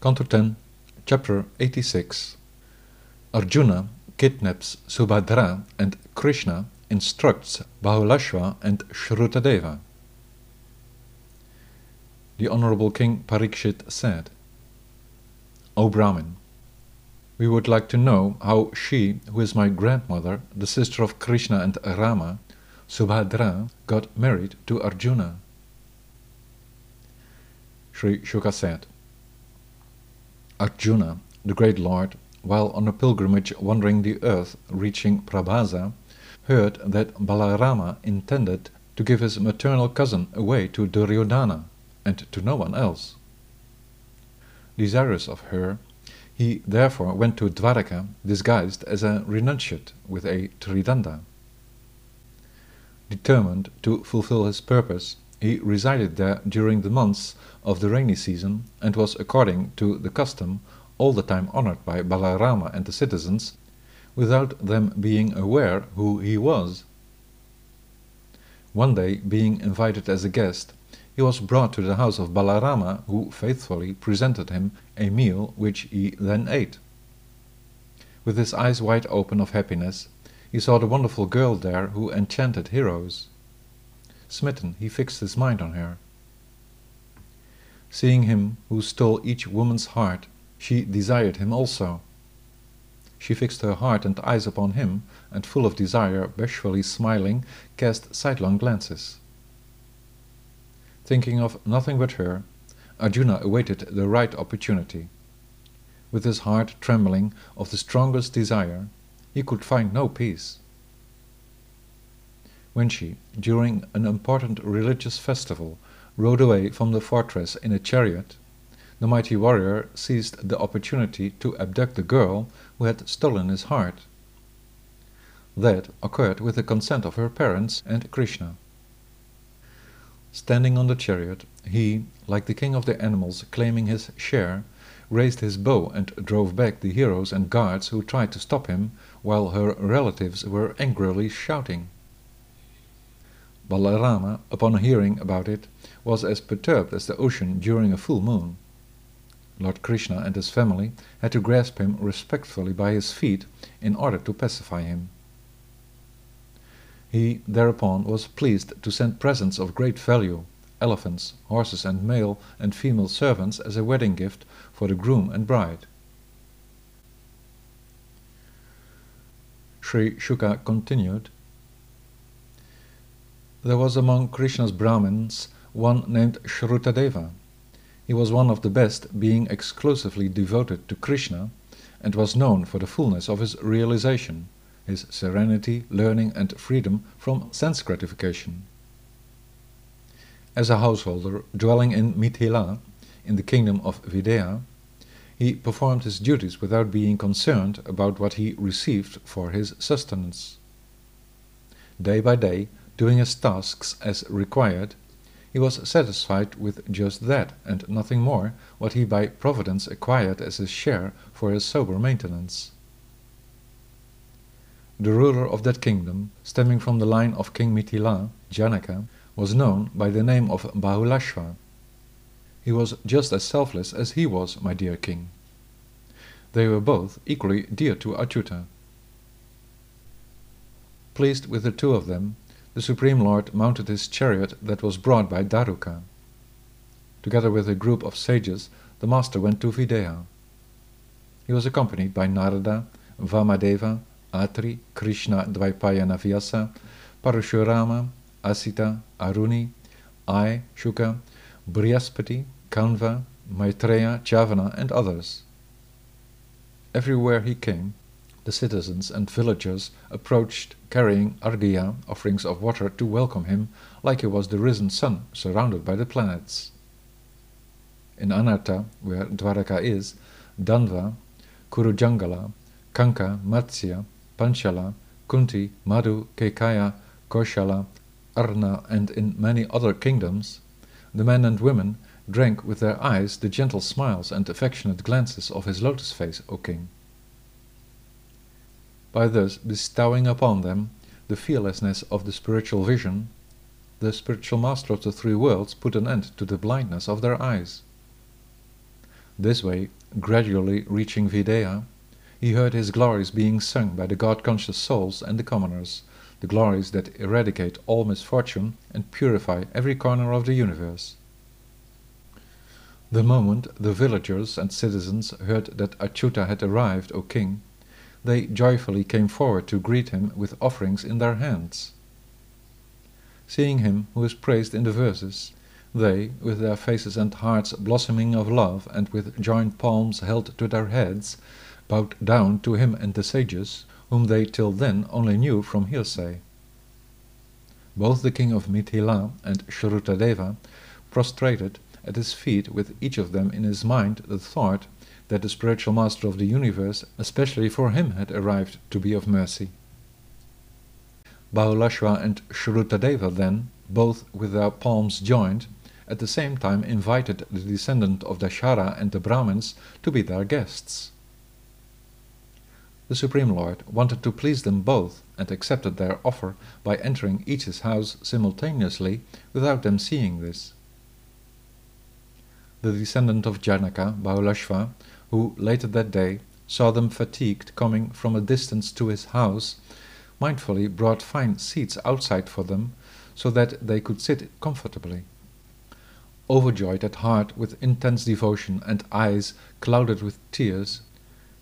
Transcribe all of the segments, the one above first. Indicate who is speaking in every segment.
Speaker 1: Canto 10, Chapter 86 Arjuna kidnaps Subhadra and Krishna instructs Bahulashva and Shrutadeva. The Honorable King Parikshit said, O Brahmin, we would like to know how she, who is my grandmother, the sister of Krishna and Rama, Subhadra, got married to Arjuna. Sri Shuka said, Arjuna, the great lord, while on a pilgrimage wandering the earth, reaching Prabhasa, heard that Balarama intended to give his maternal cousin away to Duryodhana, and to no one else. Desirous of her, he therefore went to Dwaraka disguised as a renunciate with a tridanda. Determined to fulfill his purpose, he resided there during the months of the rainy season, and was, according to the custom, all the time honored by Balarama and the citizens, without them being aware who he was. One day, being invited as a guest, he was brought to the house of Balarama, who faithfully presented him a meal which he then ate. With his eyes wide open of happiness, he saw the wonderful girl there who enchanted heroes. Smitten, he fixed his mind on her. Seeing him who stole each woman's heart, she desired him also. She fixed her heart and eyes upon him, and full of desire, bashfully smiling, cast sidelong glances. Thinking of nothing but her, Arjuna awaited the right opportunity. With his heart trembling of the strongest desire, he could find no peace when she, during an important religious festival, rode away from the fortress in a chariot, the mighty warrior seized the opportunity to abduct the girl who had stolen his heart. That occurred with the consent of her parents and Krishna. Standing on the chariot, he, like the king of the animals claiming his share, raised his bow and drove back the heroes and guards who tried to stop him, while her relatives were angrily shouting. Balarama, upon hearing about it, was as perturbed as the ocean during a full moon. Lord Krishna and his family had to grasp him respectfully by his feet in order to pacify him. He thereupon was pleased to send presents of great value, elephants, horses and male and female servants as a wedding gift for the groom and bride. Sri Shuka continued, there was among Krishna's Brahmins one named Shrutadeva. He was one of the best, being exclusively devoted to Krishna, and was known for the fullness of his realization, his serenity, learning, and freedom from sense gratification. As a householder dwelling in Mithila, in the kingdom of Videha, he performed his duties without being concerned about what he received for his sustenance. Day by day, doing his tasks as required, he was satisfied with just that, and nothing more, what he by providence acquired as his share for his sober maintenance. The ruler of that kingdom, stemming from the line of King Mithila, Janaka, was known by the name of Bahulashva. He was just as selfless as he was, my dear king. They were both equally dear to Achyuta. Pleased with the two of them, the Supreme Lord mounted his chariot that was brought by Daruka. Together with a group of sages, the master went to Videha. He was accompanied by Narada, Vamadeva, Atri, Krishna Dvaipayana Vyasa, Parashurama, Asita, Aruni, I, Shuka, Brihaspati, Kanva, Maitreya, Chavana, and others. Everywhere he came, the citizens and villagers approached carrying arghya, offerings of water, to welcome him like he was the risen sun surrounded by the planets. In Anarta, where Dwaraka is, Dandava, Kurujangala, Kanka, Matsya, Panchala, Kunti, Madhu, Kekaya, Koshala, Arna, and in many other kingdoms, the men and women drank with their eyes the gentle smiles and affectionate glances of his lotus face, O king by thus bestowing upon them the fearlessness of the spiritual vision, the spiritual master of the three worlds put an end to the blindness of their eyes. This way, gradually reaching Videha, he heard his glories being sung by the God-conscious souls and the commoners, the glories that eradicate all misfortune and purify every corner of the universe. The moment the villagers and citizens heard that Achyuta had arrived, O king, they joyfully came forward to greet him with offerings in their hands. Seeing him who is praised in the verses, they, with their faces and hearts blossoming of love and with joined palms held to their heads, bowed down to him and the sages, whom they till then only knew from hearsay. Both the king of Mithila and Shrutadeva prostrated at his feet with each of them in his mind the thought that the spiritual master of the universe especially for him had arrived to be of mercy. Bahulashva and Shrutadeva then, both with their palms joined, at the same time invited the descendant of Dasharha and the Brahmins to be their guests. The Supreme Lord wanted to please them both and accepted their offer by entering each's house simultaneously without them seeing this. The descendant of Janaka, Bahulashva, who later that day saw them fatigued coming from a distance to his house, mindfully brought fine seats outside for them so that they could sit comfortably. Overjoyed at heart with intense devotion and eyes clouded with tears,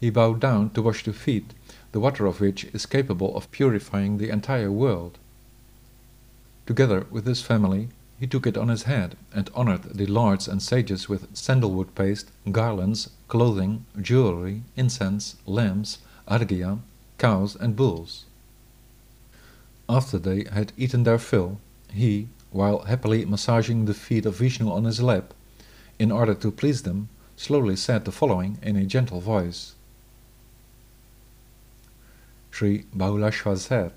Speaker 1: he bowed down to wash the feet, the water of which is capable of purifying the entire world. Together with his family, he took it on his head and honored the lords and sages with sandalwood paste, garlands, clothing, jewelry, incense, lamps, arghya, cows, and bulls. After they had eaten their fill, he, while happily massaging the feet of Vishnu on his lap, in order to please them, slowly said the following in a gentle voice. Sri Bahulashva said,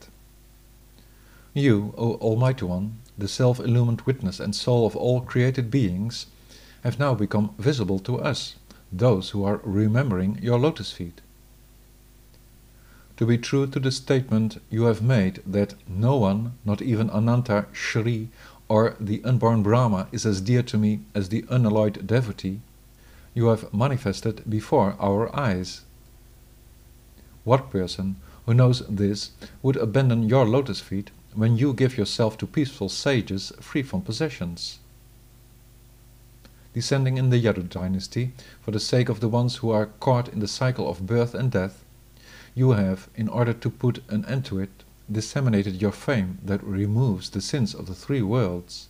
Speaker 1: You, O Almighty One, the self-illumined witness and soul of all created beings, have now become visible to us, those who are remembering your lotus feet. To be true to the statement you have made that no one, not even Ananta Shri or the unborn Brahma, is as dear to me as the unalloyed devotee, you have manifested before our eyes. What person who knows this would abandon your lotus feet when you give yourself to peaceful sages free from possessions. Descending in the Yadu dynasty, for the sake of the ones who are caught in the cycle of birth and death, you have, in order to put an end to it, disseminated your fame that removes the sins of the three worlds.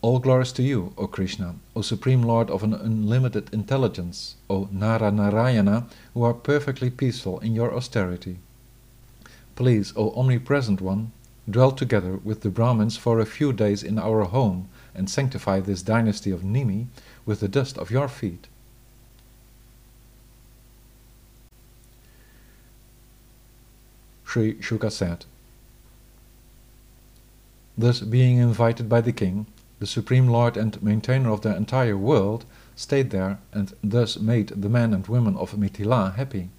Speaker 1: All glories to you, O Krishna, O Supreme Lord of an unlimited intelligence, O Nara Narayana, who are perfectly peaceful in your austerity. Please, O Omnipresent One, dwell together with the Brahmins for a few days in our home and sanctify this dynasty of Nimi with the dust of your feet. Sri Shuka said, Thus being invited by the king, the Supreme Lord and maintainer of the entire world, stayed there and thus made the men and women of Mithila happy.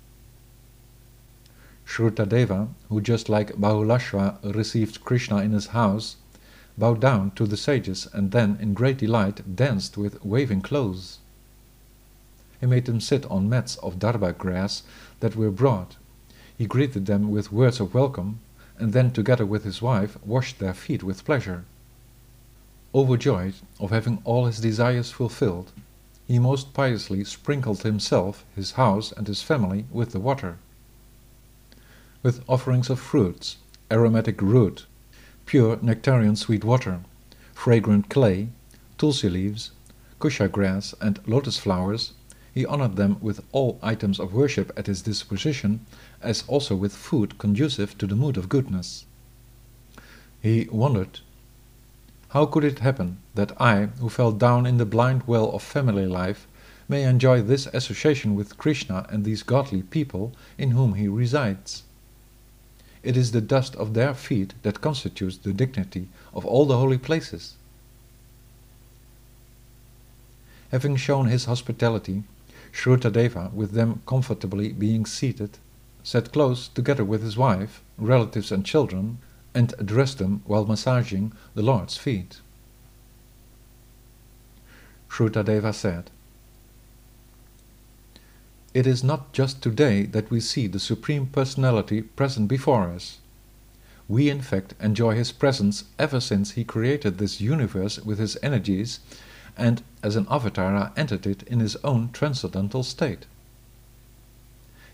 Speaker 1: Shrutadeva, who just like Bahulashva received Krishna in his house, bowed down to the sages and then in great delight danced with waving clothes. He made them sit on mats of darbha grass that were brought. He greeted them with words of welcome and then together with his wife washed their feet with pleasure. Overjoyed of having all his desires fulfilled, he most piously sprinkled himself, his house, and his family with the water. With offerings of fruits, aromatic root, pure nectarian sweet water, fragrant clay, tulsi leaves, kusha grass, and lotus flowers, he honored them with all items of worship at his disposition, as also with food conducive to the mood of goodness. He wondered how could it happen that I, who fell down in the blind well of family life, may enjoy this association with Krishna and these godly people in whom he resides? It is the dust of their feet that constitutes the dignity of all the holy places. Having shown his hospitality, Shrutadeva, with them comfortably being seated, sat close together with his wife, relatives and children, and addressed them while massaging the Lord's feet. Shrutadeva said, it is not just today that we see the Supreme Personality present before us. We in fact enjoy his presence ever since he created this universe with his energies and as an avatara entered it in his own transcendental state.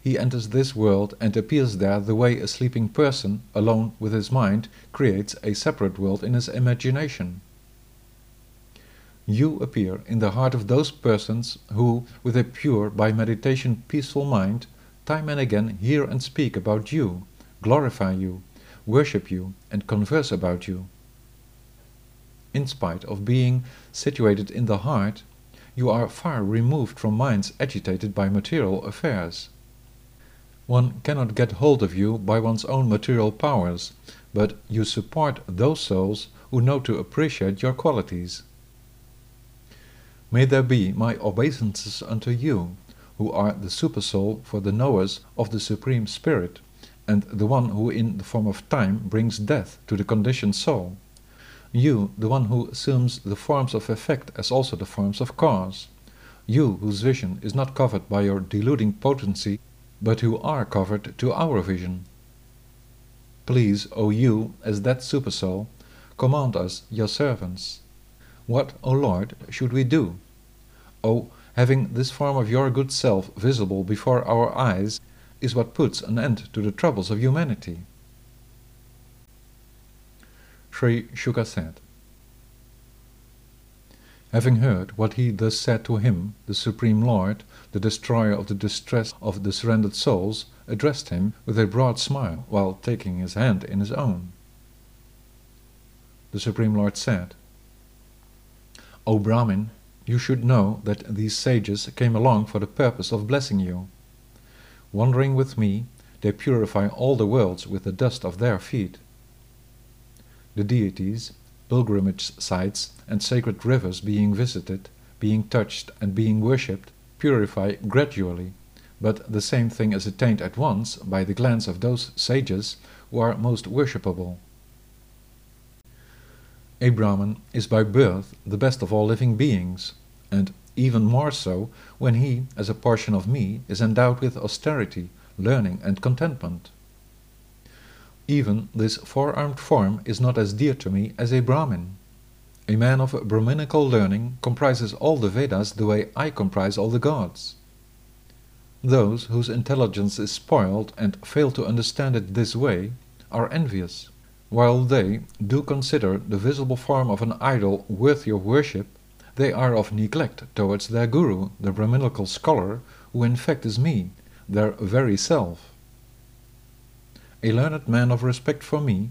Speaker 1: He enters this world and appears there the way a sleeping person, alone with his mind, creates a separate world in his imagination. You appear in the heart of those persons who, with a pure, by meditation peaceful mind, time and again hear and speak about you, glorify you, worship you, and converse about you in spite of being situated in the heart, you are far removed from minds agitated by material affairs. One cannot get hold of you by one's own material powers, but you support those souls who know to appreciate your qualities. May there be my obeisances unto you, who are the supersoul for the knowers of the Supreme Spirit, and the one who in the form of time brings death to the conditioned soul you, the one who assumes the forms of effect as also the forms of cause. You, whose vision is not covered by your deluding potency, but who are covered to our vision. Please, O you, as that supersoul, command us, your servants. What, O Lord, should we do? O, having this form of your good self visible before our eyes is what puts an end to the troubles of humanity. Sri Shuka said. Having heard what he thus said to him, the Supreme Lord, the destroyer of the distress of the surrendered souls, addressed him with a broad smile while taking his hand in his own. The Supreme Lord said, O Brahmin, you should know that these sages came along for the purpose of blessing you. Wandering with me, they purify all the worlds with the dust of their feet the deities, pilgrimage sites, and sacred rivers being visited, being touched, and being worshipped, purify gradually, but the same thing is attained at once by the glance of those sages who are most worshipable. A Brahman is by birth the best of all living beings, and even more so when he, as a portion of me, is endowed with austerity, learning, and contentment. Even this four-armed form is not as dear to me as a Brahmin. A man of Brahminical learning comprises all the Vedas the way I comprise all the gods. Those whose intelligence is spoiled and fail to understand it this way are envious. While they do consider the visible form of an idol worthy of worship, they are of neglect towards their guru, the Brahminical scholar, who in fact is me, their very self a learned man of respect for me,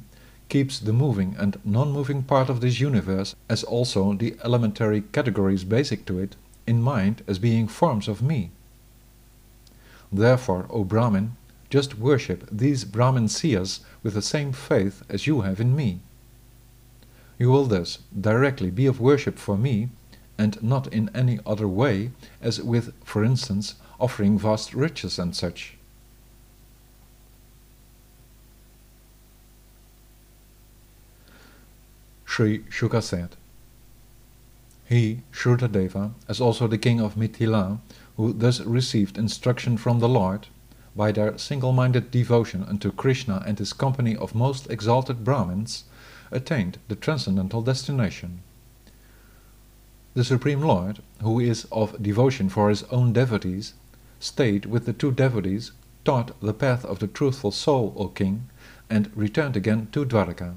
Speaker 1: keeps the moving and non-moving part of this universe, as also the elementary categories basic to it, in mind as being forms of me. Therefore, O Brahmin, just worship these Brahmin seers with the same faith as you have in me. You will thus directly be of worship for me, and not in any other way, as with, for instance, offering vast riches and such. Sri Shuka said. He, Shrutadeva, as also the king of Mithila, who thus received instruction from the Lord, by their single-minded devotion unto Krishna and his company of most exalted Brahmins, attained the transcendental destination. The Supreme Lord, who is of devotion for his own devotees, stayed with the two devotees, taught the path of the truthful soul, O king, and returned again to Dwarka.